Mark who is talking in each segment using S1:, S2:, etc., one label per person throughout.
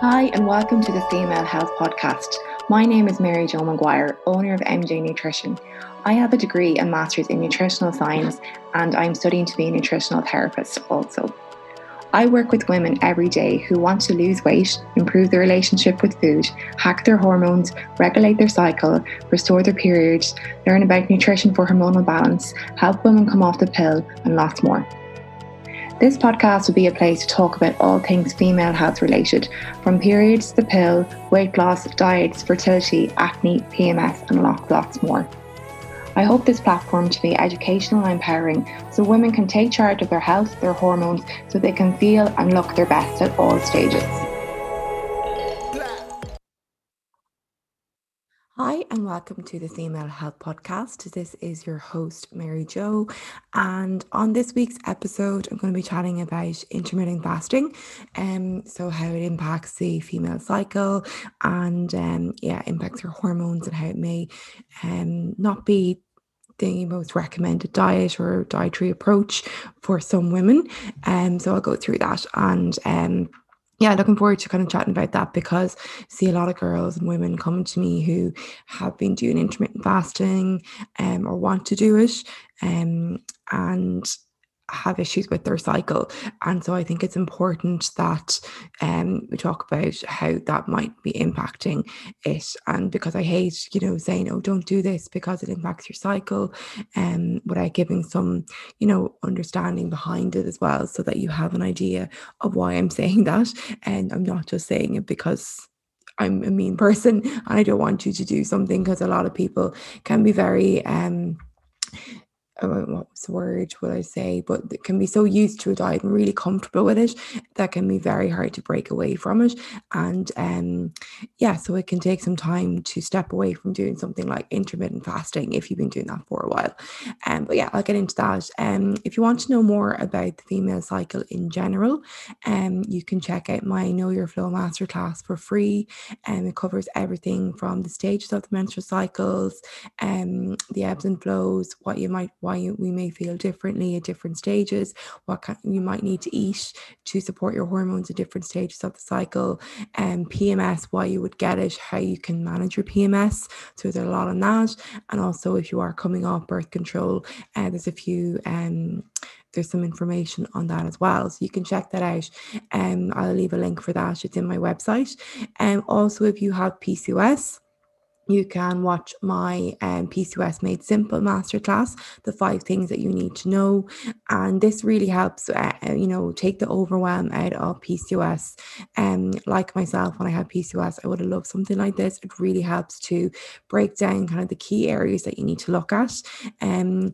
S1: Hi, and welcome to the Female Health Podcast. My name is Mary Jo McGuire, owner of MJ Nutrition. I have a degree and master's in nutritional science, and I'm studying to be a nutritional therapist also. I work with women every day who want to lose weight, improve their relationship with food, hack their hormones, regulate their cycle, restore their periods, learn about nutrition for hormonal balance, help women come off the pill, and lots more. This podcast will be a place to talk about all things female health related, from periods, the pill, weight loss, diets, fertility, acne, PMS, and lots, lots more. I hope this platform to be educational and empowering so women can take charge of their health, their hormones, so they can feel and look their best at all stages. Welcome to the Female Health Podcast. This is your host, Mary Jo. And on this week's episode, I'm going to be chatting about intermittent fasting, um, so how it impacts the female cycle and, um, yeah, impacts her hormones and how it may um, not be the most recommended diet or dietary approach for some women. Um, so I'll go through that and um, yeah, looking forward to kind of chatting about that because I see a lot of girls and women come to me who have been doing intermittent fasting um, or want to do it. Um, and have issues with their cycle. And so I think it's important that um, we talk about how that might be impacting it. And because I hate, you know, saying, oh, don't do this because it impacts your cycle, um, without giving some, you know, understanding behind it as well, so that you have an idea of why I'm saying that. And I'm not just saying it because I'm a mean person and I don't want you to do something because a lot of people can be very um what was the word will I say, but it can be so used to a diet and really comfortable with it that can be very hard to break away from it. And um, yeah, so it can take some time to step away from doing something like intermittent fasting if you've been doing that for a while. Um, but yeah, I'll get into that. Um, if you want to know more about the female cycle in general, um, you can check out my Know Your Flo masterclass for free. And um, it covers everything from the stages of the menstrual cycles, um, the ebbs and flows, what you might why we may feel differently at different stages, what kind, you might need to eat to support your hormones at different stages of the cycle, and um, PMS, why you would get it, how you can manage your PMS. So there's a lot on that, and also if you are coming off birth control, uh, there's a few. Um, there's some information on that as well. So you can check that out. Um, I'll leave a link for that. It's in my website. And um, also, if you have PCOS, you can watch my um, PCOS Made Simple masterclass, the five things that you need to know. And this really helps, uh, uh you know, take the overwhelm out of PCOS. Um, like myself, when I had PCOS, I would have loved something like this. It really helps to break down kind of the key areas that you need to look at. Um,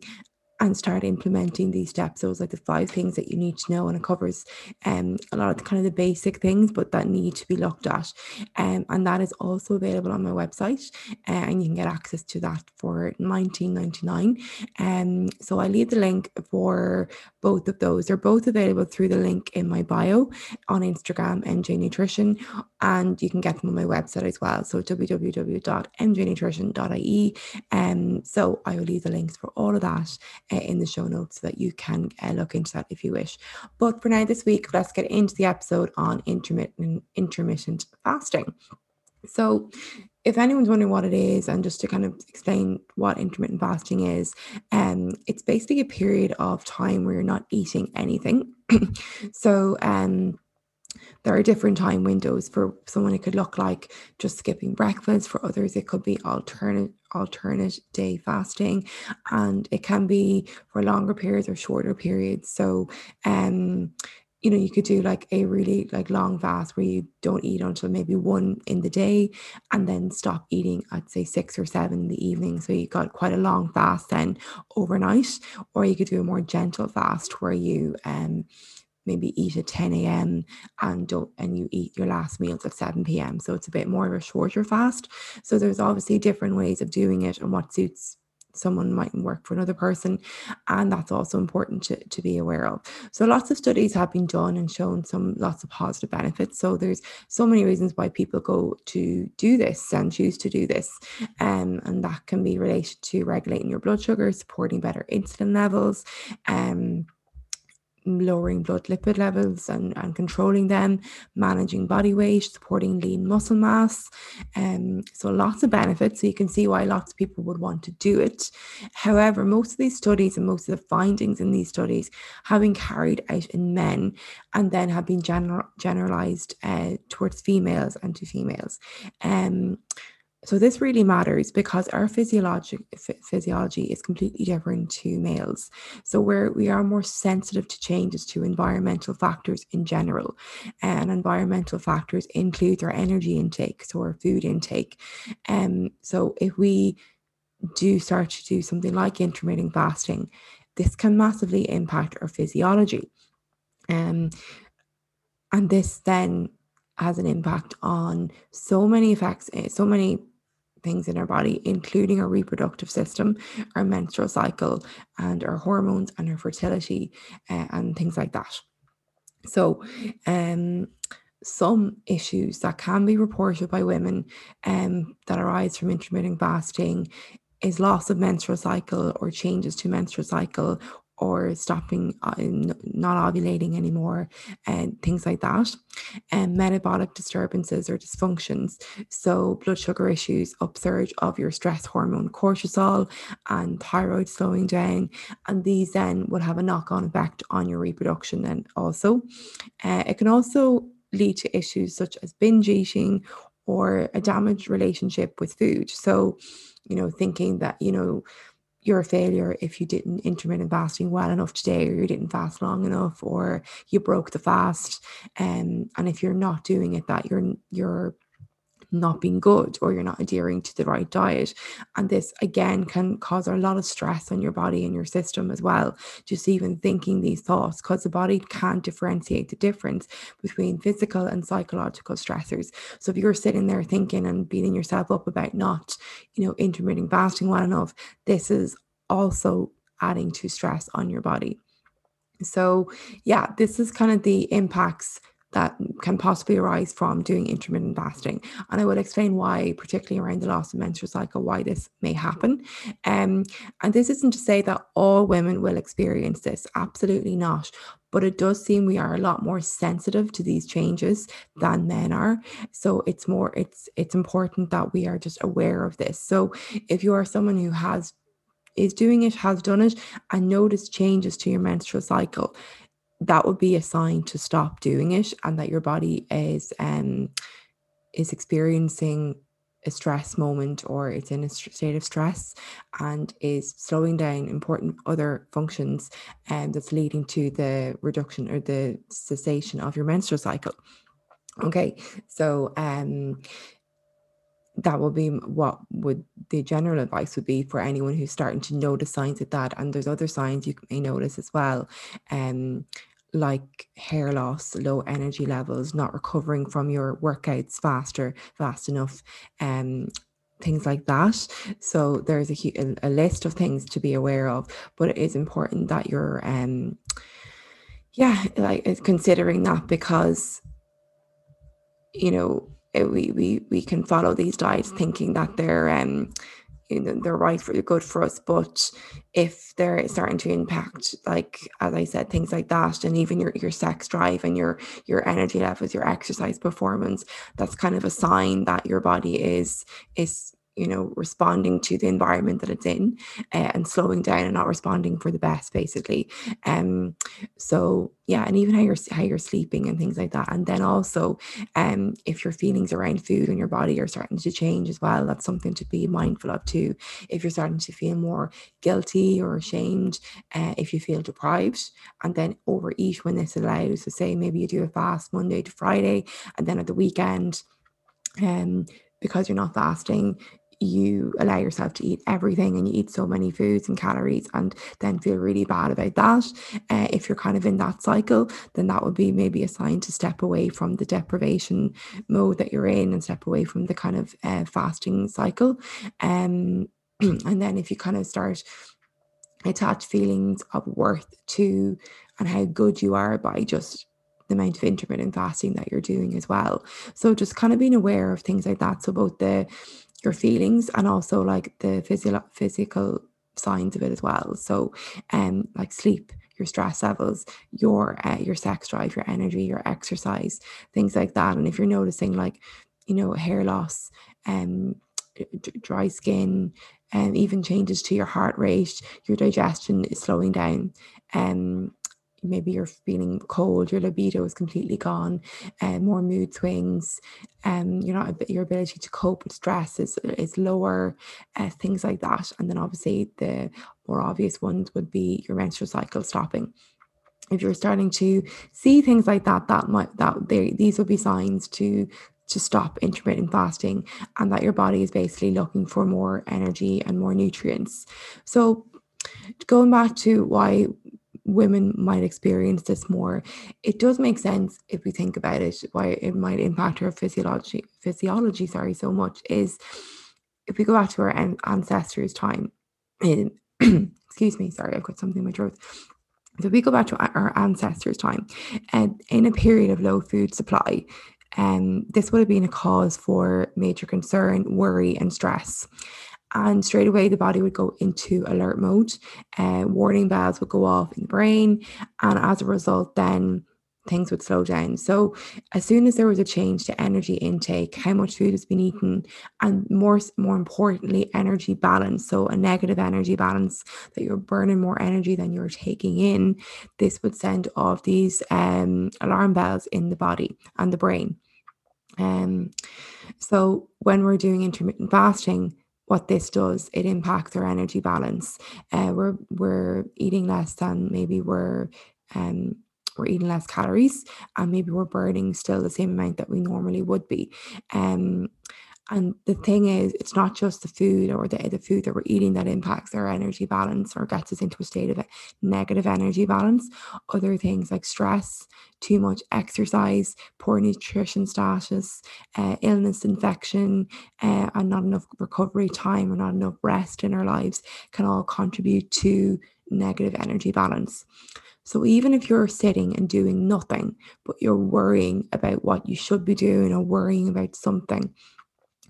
S1: and start implementing these steps. It's like the five things that you need to know, and it covers um, a lot of the kind of the basic things, but that need to be looked at. Um, and that is also available on my website, uh, and you can get access to that for nineteen ninety nine. Um, so I leave the link for both of those. They're both available through the link in my bio on Instagram, MJ Nutrition, and you can get them on my website as well. So www.mjnutrition.ie. Um, so I will leave the links for all of that uh, in the show notes so that you can uh, look into that if you wish. But for now, this week, let's get into the episode on intermittent intermittent fasting. So, if anyone's wondering what it is, and just to kind of explain what intermittent fasting is, um, it's basically a period of time where you're not eating anything. so, um, there are different time windows for someone it could look like just skipping breakfast for others it could be alternate alternate day fasting and it can be for longer periods or shorter periods. So um you know you could do like a really like long fast where you don't eat until maybe one in the day and then stop eating at say six or seven in the evening. So you got quite a long fast then overnight or you could do a more gentle fast where you um maybe eat at 10 a.m. and don't and you eat your last meals at 7 p.m. So it's a bit more of a shorter fast. So there's obviously different ways of doing it and what suits someone mightn't work for another person and that's also important to, to be aware of so lots of studies have been done and shown some lots of positive benefits so there's so many reasons why people go to do this and choose to do this um, and that can be related to regulating your blood sugar supporting better insulin levels um, lowering blood lipid levels and, and controlling them, managing body weight, supporting lean muscle mass. Um, so lots of benefits. So you can see why lots of people would want to do it. However, most of these studies and most of the findings in these studies have been carried out in men and then have been general, generalized uh, towards females and to females. Um, so this really matters because our physiologic physiology is completely different to males. So we're we are more sensitive to changes to environmental factors in general. And environmental factors include our energy intake, so our food intake. Um, so if we do start to do something like intermittent fasting, this can massively impact our physiology. Um, and this then has an impact on so many effects, eh, so many things in our body, including our reproductive system, our menstrual cycle, and our hormones and our fertility, uh, and things like that. So, um, some issues that can be reported by women um, that arise from intermittent fasting is loss of menstrual cycle or changes to menstrual cycle or stopping uh, not ovulating anymore and things like that. And metabolic disturbances or dysfunctions. So blood sugar issues upsurge of your stress hormone cortisol and thyroid slowing down. And these then will have a knock-on effect on your reproduction then also. Uh, it can also lead to issues such as binge eating or a damaged relationship with food. So you know thinking that you know you're a failure if you didn't intermittent fasting well enough today or you didn't fast long enough or you broke the fast. Um, and if you're not doing it that you're you're not being good or you're not adhering to the right diet. And this again can cause a lot of stress on your body and your system as well. Just even thinking these thoughts, because the body can't differentiate the difference between physical and psychological stressors. So if you're sitting there thinking and beating yourself up about not, you know, intermittent fasting well enough, this is also adding to stress on your body. So, yeah, this is kind of the impacts that can possibly arise from doing intermittent fasting. And I will explain why, particularly around the loss of menstrual cycle, why this may happen. Um, and this isn't to say that all women will experience this, absolutely not. But it does seem we are a lot more sensitive to these changes than men are. So it's more, it's it's important that we are just aware of this. So if you are someone who has is doing it, has done it, and notice changes to your menstrual cycle, that would be a sign to stop doing it and that your body is um is experiencing a stress moment or it's in a state of stress and is slowing down important other functions and um, that's leading to the reduction or the cessation of your menstrual cycle. Okay so um that will be what would the general advice would be for anyone who's starting to notice signs of that and there's other signs you may notice as well um like hair loss low energy levels not recovering from your workouts faster fast enough um things like that. So there's a, a list of things to be aware of but it is important that you're um yeah like considering that because you know we we we can follow these diets thinking that they're um you know they're right for good for us. But if they're starting to impact like as i said things like that and even your your sex drive and your your energy levels your exercise performance that's kind of a sign that your body is is you know responding to the environment that it's in uh, and slowing down and not responding for the best basically. Um so yeah and even how you're how you're sleeping and things like that. And then also um if your feelings around food and your body are starting to change as well that's something to be mindful of too. If you're starting to feel more guilty or ashamed uh, if you feel deprived and then overeat when this allows. So say maybe you do a fast monday to friday and then at the weekend um because you're not fasting you allow yourself to eat everything and you eat so many foods and calories and then feel really bad about that. Uh, if you're kind of in that cycle, then that would be maybe a sign to step away from the deprivation mode that you're in and step away from the kind of uh, fasting cycle. Um, and then if you kind of start attach feelings of worth to and how good you are by just the amount of intermittent fasting that you're doing as well. So just kind of being aware of things like that. So both the your feelings and also like the physio- physical signs of it as well. So, um, like sleep, your stress levels, your uh, your sex drive, your energy, your exercise, things like that. And if you're noticing like, you know, hair loss, um, dry skin, and um, even changes to your heart rate, your digestion is slowing down, um, maybe you're feeling cold, your libido is completely gone, and uh, more mood swings, um, you're not your ability to cope with stress is is lower, uh, things like that. And then obviously the more obvious ones would be your menstrual cycle stopping. If you're starting to see things like that, that might that they, these would be signs to to stop intermittent fasting and that your body is basically looking for more energy and more nutrients. So going back to why women might experience this more. It does make sense if we think about it, why it might impact our physiology, physiology, sorry, so much is if we go back to our ancestors' time, in excuse me, sorry, I've got something in my throat. So we go back to our ancestors' time, and in a period of low food supply, um, this would have been a cause for major concern, worry, and stress and straight away the body would go into alert mode. Uh, warning bells would go off in the brain, and as a result, then things would slow down. So, as soon as there was a change to energy intake, how much food has been eaten, and more more importantly, energy balance. So, a negative energy balance that you're burning more energy than you're taking in. This would send off these um, alarm bells in the body and the brain. Um, so, when we're doing intermittent fasting, what this does, it impacts our energy balance. Uh, we're we're eating less than maybe we're um we're eating less calories and maybe we're burning still the same amount that we normally would be. Um and the thing is, it's not just the food or the, the food that we're eating that impacts our energy balance or gets us into a state of a negative energy balance. Other things like stress, too much exercise, poor nutrition status, uh, illness, infection, uh, and not enough recovery time or not enough rest in our lives can all contribute to negative energy balance. So even if you're sitting and doing nothing, but you're worrying about what you should be doing or worrying about something,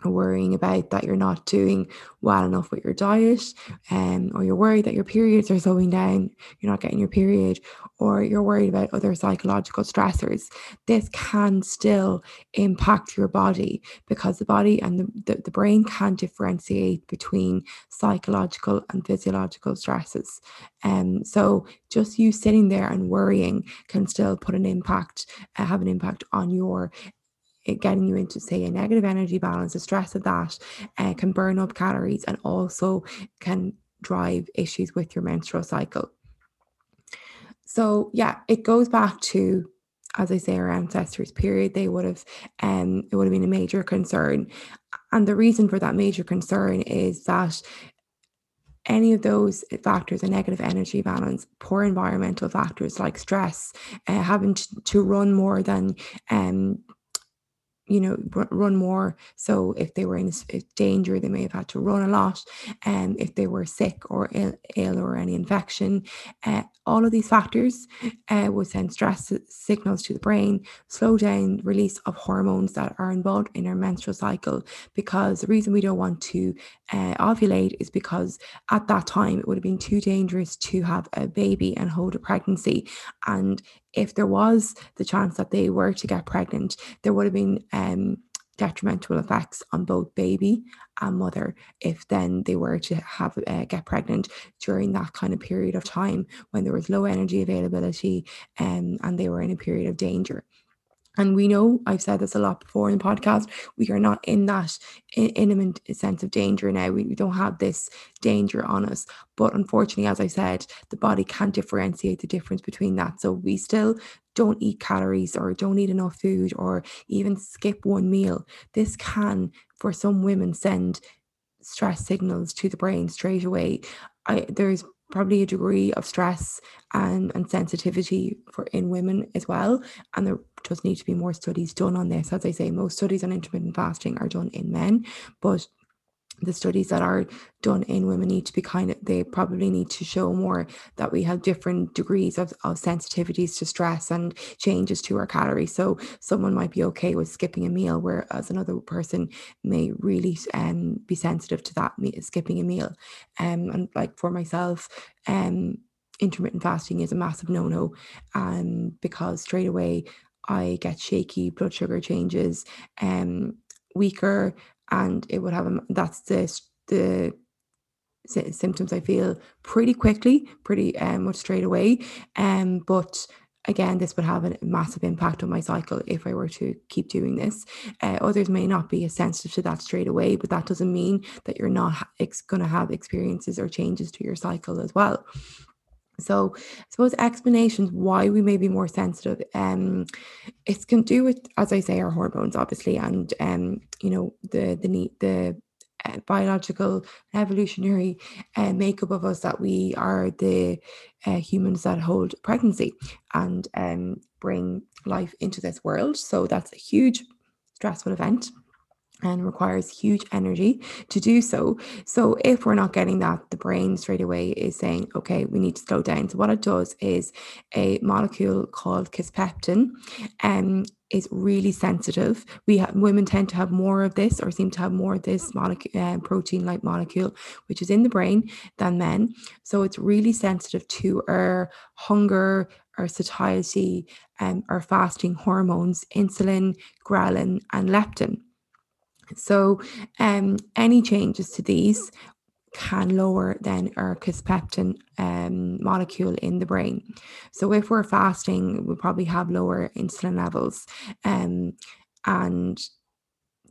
S1: worrying about that you're not doing well enough with your diet, um, or you're worried that your periods are slowing down, you're not getting your period, or you're worried about other psychological stressors, this can still impact your body because the body and the, the, the brain can differentiate between psychological and physiological stresses. Um, so just you sitting there and worrying can still put an impact, uh, have an impact on your getting you into say a negative energy balance the stress of that uh, can burn up calories and also can drive issues with your menstrual cycle. So yeah it goes back to as i say our ancestors period. They would have um it would have been a major concern. And the reason for that major concern is that any of those factors a negative energy balance poor environmental factors like stress uh, having to, to, run more than um, you know run more. So if they were in danger they may have had to run a lot and um, if they were sick or ill, Ill or any infection. Uh, all of these factors uh, will send stress signals to the brain slow down release of hormones that are involved in our menstrual cycle. Because the reason we don't want to uh, ovulate is because at that time it would have been too dangerous to have a baby and hold a pregnancy. And if there was the chance that they were to get pregnant, there would have been um, detrimental effects on both baby and mother if then they were to have uh, get pregnant during that kind of period of time when there was low energy availability um, and they were in a period of danger and we know, I've said this a lot before in the podcast, we are not in that imminent sense of danger now. We, we don't have this danger on us. But unfortunately, as I said, the body can't differentiate the difference between that. So we still don't eat calories or don't eat enough food or even skip one meal. This can, for some women, send stress signals to the brain straight away. I, there's probably a degree of stress and, and sensitivity for in women as well. And there does need to be more studies done on this. As I say, most studies on intermittent fasting are done in men, but the studies that are done in women need to be kind of they probably need to show more that we have different degrees of, of sensitivities to stress and changes to our calories. So someone might be okay with skipping a meal whereas another person may really um, be sensitive to that skipping a meal. Um, and like for myself um, intermittent fasting is a massive no-no um, because straight away I get shaky blood sugar changes um weaker and it would have a, that's the the symptoms I feel pretty quickly, pretty um, much straight away. Um, but again, this would have a massive impact on my cycle if I were to keep doing this. Uh, others may not be as sensitive to that straight away, but that doesn't mean that you're not ex- going to have experiences or changes to your cycle as well. So, I suppose explanations why we may be more sensitive. Um, it can do with, as I say, our hormones, obviously, and um, you know, the the need the uh, biological evolutionary uh, makeup of us that we are the uh, humans that hold pregnancy and um, bring life into this world. So that's a huge stressful event and requires huge energy to do so. So, if we're not getting that, the brain straight away is saying, okay, we need to slow down. So, what it does is a molecule called kisspeptin um, is really sensitive. We have, women tend to have more of this or seem to have more of this molecule, uh, protein like molecule, which is in the brain than men. So, it's really sensitive to our hunger, our satiety, um, our fasting hormones, insulin, ghrelin, and leptin. So, um, any changes to these can lower then our kisspeptin um, molecule in the brain. So, if we're fasting, we probably have lower insulin levels, um, and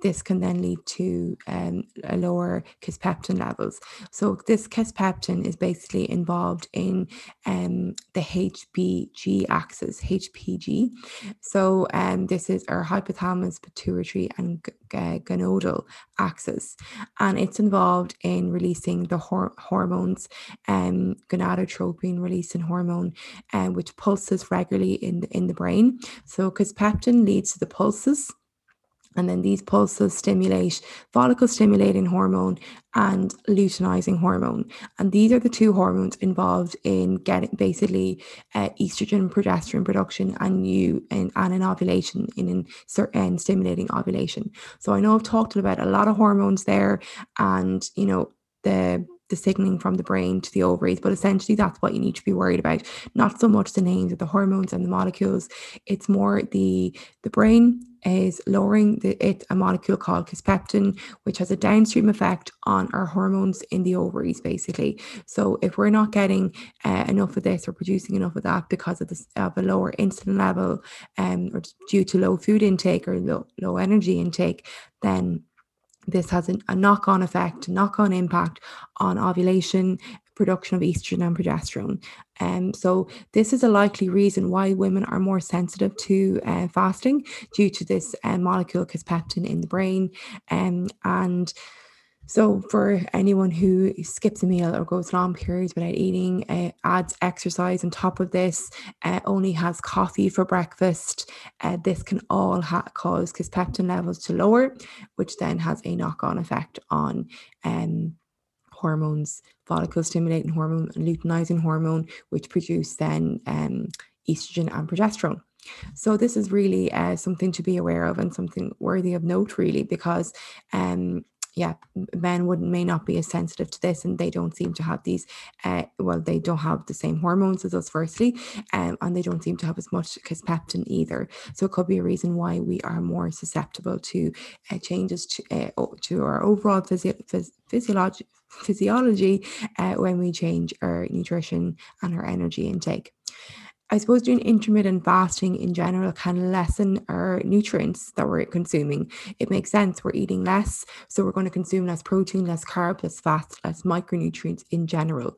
S1: this can then lead to um, a lower kisspeptin levels. So this kisspeptin is basically involved in um, the HPG axis, HPG. So um, this is our hypothalamus, pituitary, and g- gonadal axis, and it's involved in releasing the hor- hormones, um, gonadotropin releasing hormone, um, which pulses regularly in the, in the brain. So kisspeptin leads to the pulses and then these pulses stimulate follicle stimulating hormone and luteinizing hormone. And these are the two hormones involved in getting basically uh, estrogen progesterone production and you and, and in ovulation in, in certain stimulating ovulation. So I know I've talked about a lot of hormones there and you know the the signaling from the brain to the ovaries, but essentially that's what you need to be worried about. Not so much the names of the hormones and the molecules. It's more the the brain is lowering the, it a molecule called kisspeptin, which has a downstream effect on our hormones in the ovaries, basically. So if we're not getting uh, enough of this or producing enough of that because of this of a lower insulin level, um, or due to low food intake or low low energy intake, then this has a, a knock on effect, knock on impact on ovulation, production of estrogen and progesterone. Um, so, this is a likely reason why women are more sensitive to uh, fasting due to this uh, molecule kisspeptin in the brain. Um, and so, for anyone who skips a meal or goes long periods without eating, uh, adds exercise on top of this, uh, only has coffee for breakfast, uh, this can all ha- cause kisspeptin levels to lower, which then has a knock on effect on um, hormones, follicle stimulating hormone and luteinizing hormone, which produce then um, estrogen and progesterone. So this is really uh, something to be aware of and something worthy of note, really, because um, yeah, men would may not be as sensitive to this, and they don't seem to have these. Uh, well, they don't have the same hormones as us, firstly, um, and they don't seem to have as much kisspeptin either. So it could be a reason why we are more susceptible to uh, changes to uh, to our overall physio- phys- physiology physiology uh, when we change our nutrition and our energy intake. I suppose doing intermittent fasting in general can lessen our nutrients that we're consuming. It makes sense. We're eating less, so we're going to consume less protein, less carbs, less fats, less micronutrients in general.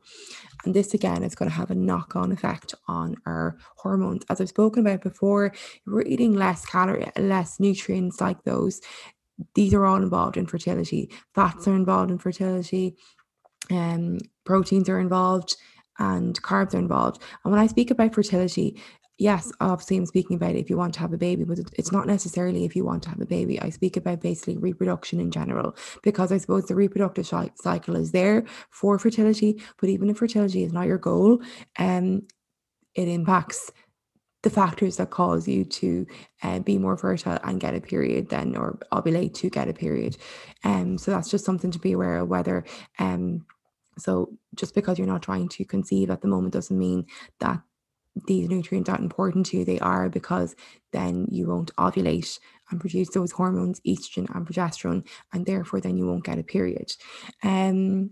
S1: And this again is going to have a knock on effect on our hormones. As I've spoken about before, we're eating less calorie, less nutrients like those. These are all involved in fertility. Fats are involved in fertility. Um, proteins are involved and carbs are involved. And when I speak about fertility, yes, obviously I'm speaking about if you want to have a baby, but it's not necessarily if you want to have a baby. I speak about basically reproduction in general, because I suppose the reproductive cycle is there for fertility, but even if fertility is not your goal, um, it impacts the factors that cause you to uh, be more fertile and get a period then or ovulate to get a period um so that's just something to be aware of whether um so just because you're not trying to conceive at the moment doesn't mean that these nutrients aren't important to you, they are because then you won't ovulate and produce those hormones, estrogen and progesterone, and therefore then you won't get a period. Um,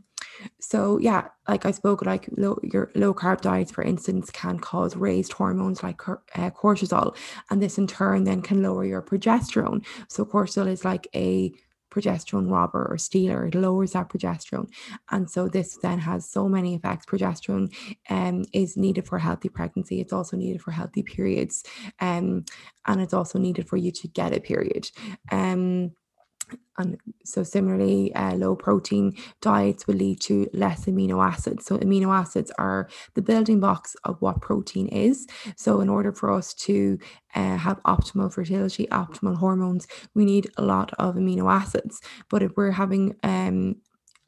S1: so yeah, like I spoke, like low, your low carb diets, for instance, can cause raised hormones like uh, cortisol, and this in turn then can lower your progesterone. So cortisol is like a progesterone robber or stealer. It lowers that progesterone. And so this then has so many effects. Progesterone um, is needed for healthy pregnancy. It's also needed for healthy periods. Um, and it's also needed for you to get a period. Um, and so similarly uh, low protein diets will lead to less amino acids. So amino acids are the building blocks of what protein is. So in order for us to uh, have optimal fertility optimal hormones we need a lot of amino acids. But if we're having um,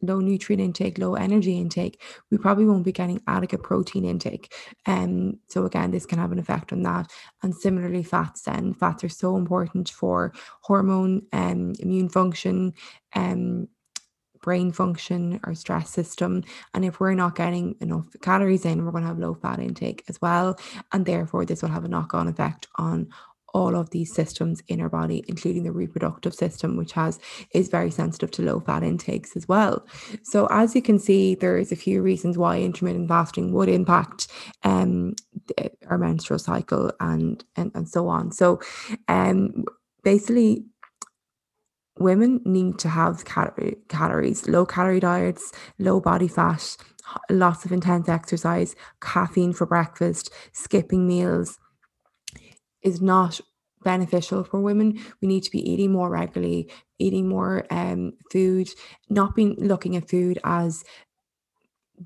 S1: low nutrient intake, low energy intake, we probably won't be getting adequate protein intake. Um, so again, this can have an effect on that. And similarly, fats then fats are so important for hormone and um, immune function, um, brain function, our stress system. And if we're not getting enough calories in, we're going to have low fat intake as well. And therefore, this will have a knock-on effect on all of these systems in our body, including the reproductive system, which has is very sensitive to low fat intakes as well. So as you can see, there's a few reasons why intermittent fasting would impact um, our menstrual cycle and, and and so on. So um, basically women need to have calorie, calories, low calorie diets, low body fat, lots of intense exercise, caffeine for breakfast, skipping meals, is not beneficial for women. We need to be eating more regularly, eating more um, food, not being looking at food as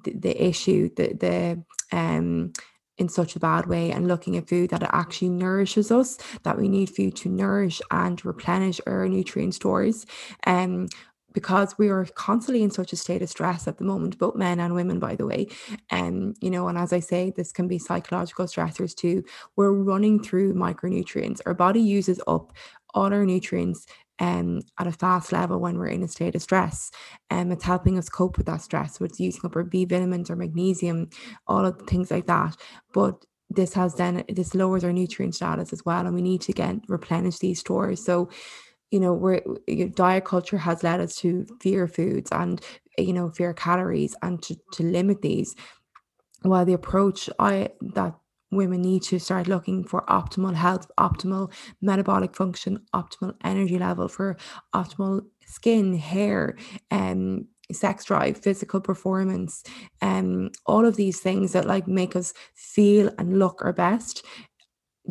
S1: the, the issue, the the um in such a bad way and looking at food that it actually nourishes us that we need food to nourish and replenish our nutrient stores um because we are constantly in such a state of stress at the moment, both men and women, by the way. Um, you know, and as I say, this can be psychological stressors too. We're running through micronutrients. Our body uses up all our nutrients um, at a fast level when we're in a state of stress. And um, it's helping us cope with that stress. So it's using up our B vitamins or magnesium, all of the things like that. But this has then this lowers our nutrient status as well. And we need to get replenish these stores. So you know where diet culture has led us to fear foods and you know fear calories and to, to limit these. While the approach i that women need to start looking for optimal health optimal metabolic function optimal energy level for optimal skin hair um sex drive physical performance um all of these things that like make us feel and look our best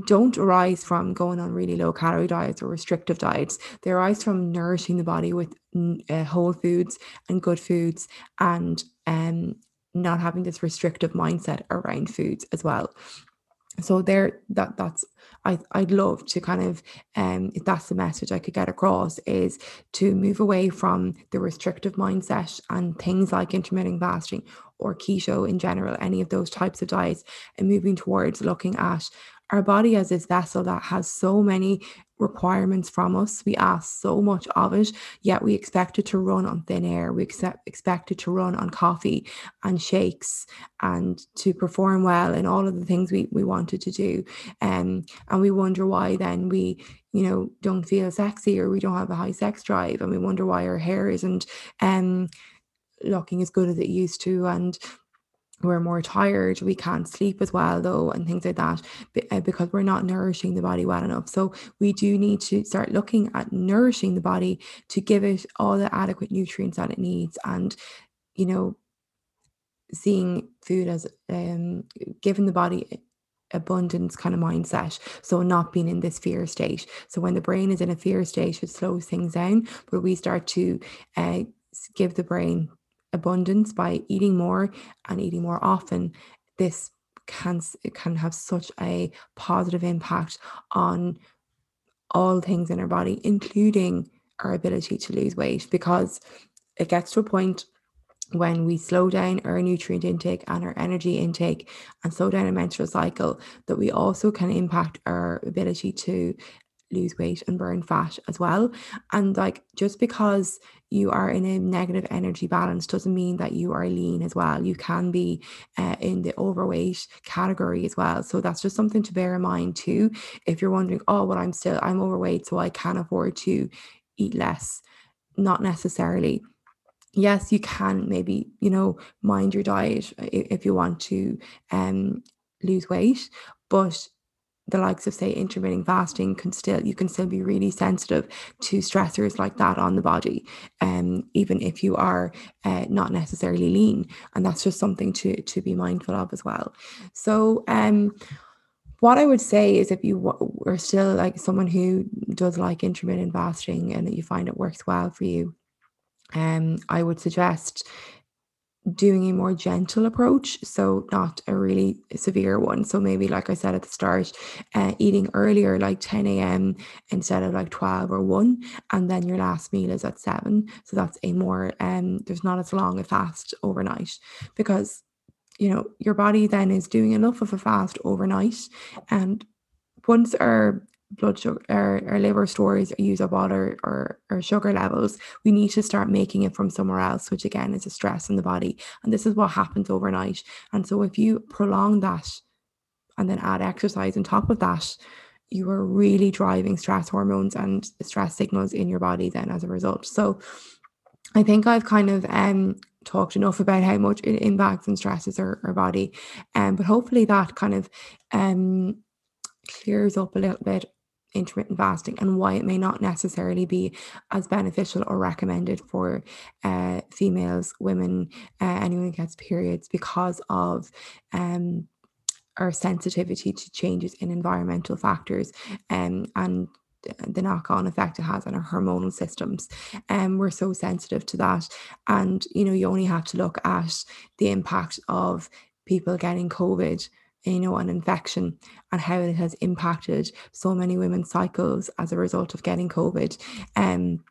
S1: don't arise from going on really low calorie diets or restrictive diets. They arise from nourishing the body with uh, whole foods and good foods and um, not having this restrictive mindset around foods as well. So there that that's I I'd love to kind of um if that's the message I could get across is to move away from the restrictive mindset and things like intermittent fasting or keto in general, any of those types of diets, and moving towards looking at our body as this vessel that has so many requirements from us. We ask so much of it, yet we expect it to run on thin air. We accept, expect it to run on coffee and shakes and to perform well in all of the things we, we wanted to do. Um, and we wonder why then we, you know, don't feel sexy or we don't have a high sex drive. And we wonder why our hair isn't um, looking as good as it used to. And we're more tired, we can't sleep as well, though, and things like that, uh, because we're not nourishing the body well enough. So, we do need to start looking at nourishing the body to give it all the adequate nutrients that it needs. And, you know, seeing food as um, giving the body abundance kind of mindset. So, not being in this fear state. So, when the brain is in a fear state, it slows things down, but we start to uh, give the brain abundance by eating more and eating more often, this can can have such a positive impact on all things in our body, including our ability to lose weight, because it gets to a point when we slow down our nutrient intake and our energy intake and slow down our menstrual cycle, that we also can impact our ability to lose weight and burn fat as well. And like just because you are in a negative energy balance doesn't mean that you are lean as well. You can be uh, in the overweight category as well. So that's just something to bear in mind too. If you're wondering, oh, well, I'm still I'm overweight, so I can afford to eat less. Not necessarily yes you can maybe you know mind your diet if you want to um lose weight but the likes of say intermittent fasting can still you can still be really sensitive to stressors like that on the body um even if you are uh, not necessarily lean and that's just something to to be mindful of as well. So um what I would say is if you are still like someone who does like intermittent fasting and that you find it works well for you, um, I would suggest doing a more gentle approach so not a really severe one. So maybe like i said at the start uh, eating earlier like 10 a.m instead of like 12 or 1 and then your last meal is at 7 so that's a more um there's not as long a fast overnight because you know your body then is doing enough of a fast overnight and once our blood sugar our, our liver stores use up all our, our, our sugar levels we need to start making it from somewhere else which again is a stress in the body. And this is what happens overnight. And so if you prolong that and then add exercise on top of that you are really driving stress hormones and stress signals in your body then as a result. So i think i've kind of um talked enough about how much it impacts and stresses our, our body. Um but hopefully that kind of um clears up a little bit intermittent fasting and why it may not necessarily be as beneficial or recommended for uh, females, women, uh, anyone who gets periods because of um, our sensitivity to changes in environmental factors um, and the knock-on effect it has on our hormonal systems. And um, we're so sensitive to that. And you know you only have to look at the impact of people getting covid you know, an infection and how it has impacted so many women's cycles as a result of getting COVID. Um,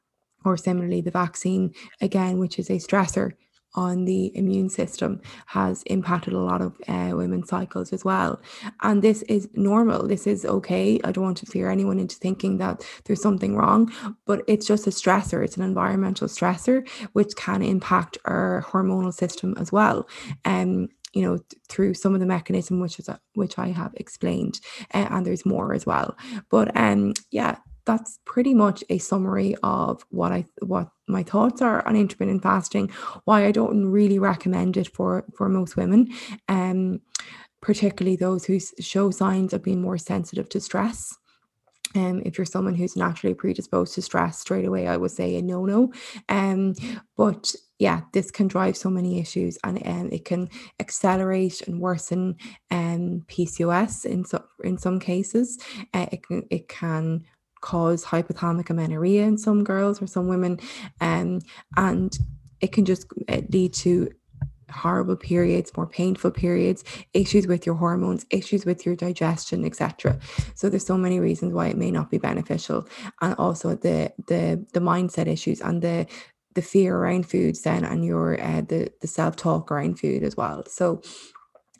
S1: or similarly, the vaccine, again, which is a stressor on the immune system, has impacted a lot of uh, women's cycles as well. And this is normal. This is okay. I don't want to fear anyone into thinking that there's something wrong, but it's just a stressor. It's an environmental stressor which can impact our hormonal system as well. Um, you know th- through some of the mechanism which is which I have explained uh, and there's more as well but um yeah that's pretty much a summary of what I what my thoughts are on intermittent fasting why I don't really recommend it for for most women um particularly those who show signs of being more sensitive to stress um, if you're someone who's naturally predisposed to stress straight away, I would say a no no. Um, but yeah, this can drive so many issues and um, it can accelerate and worsen um, PCOS in, so, in some cases. Uh, it, can, it can cause hypothalamic amenorrhea in some girls or some women. Um, and it can just uh, lead to horrible periods, more painful periods, issues with your hormones, issues with your digestion, etc. So there's so many reasons why it may not be beneficial, and also the the the mindset issues and the the fear around foods then and your uh, the the self talk around food as well. So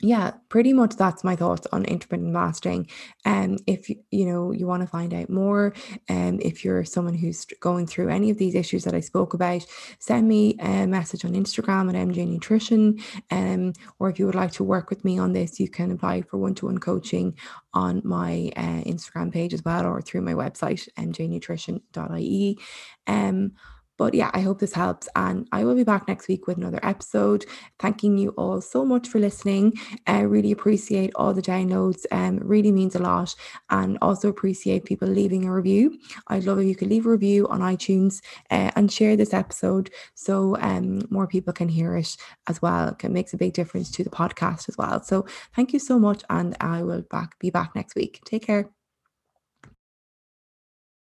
S1: yeah, pretty much that's my thoughts on intermittent fasting. And um, if you know you want to find out more, and um, if you're someone who's going through any of these issues that I spoke about, send me a message on Instagram at MJ Nutrition. Um, or if you would like to work with me on this, you can apply for one-to-one coaching on my uh, Instagram page as well, or through my website mjnutrition.ie. Um, but yeah, I hope this helps. And I will be back next week with another episode. Thanking you all so much for listening. I really appreciate all the downloads. Um, really means a lot. And also appreciate people leaving a review. I'd love if you could leave a review on iTunes uh, and share this episode so um, more people can hear it as well. It makes a big difference to the podcast as well. So thank you so much. And I will back be back next week. Take care.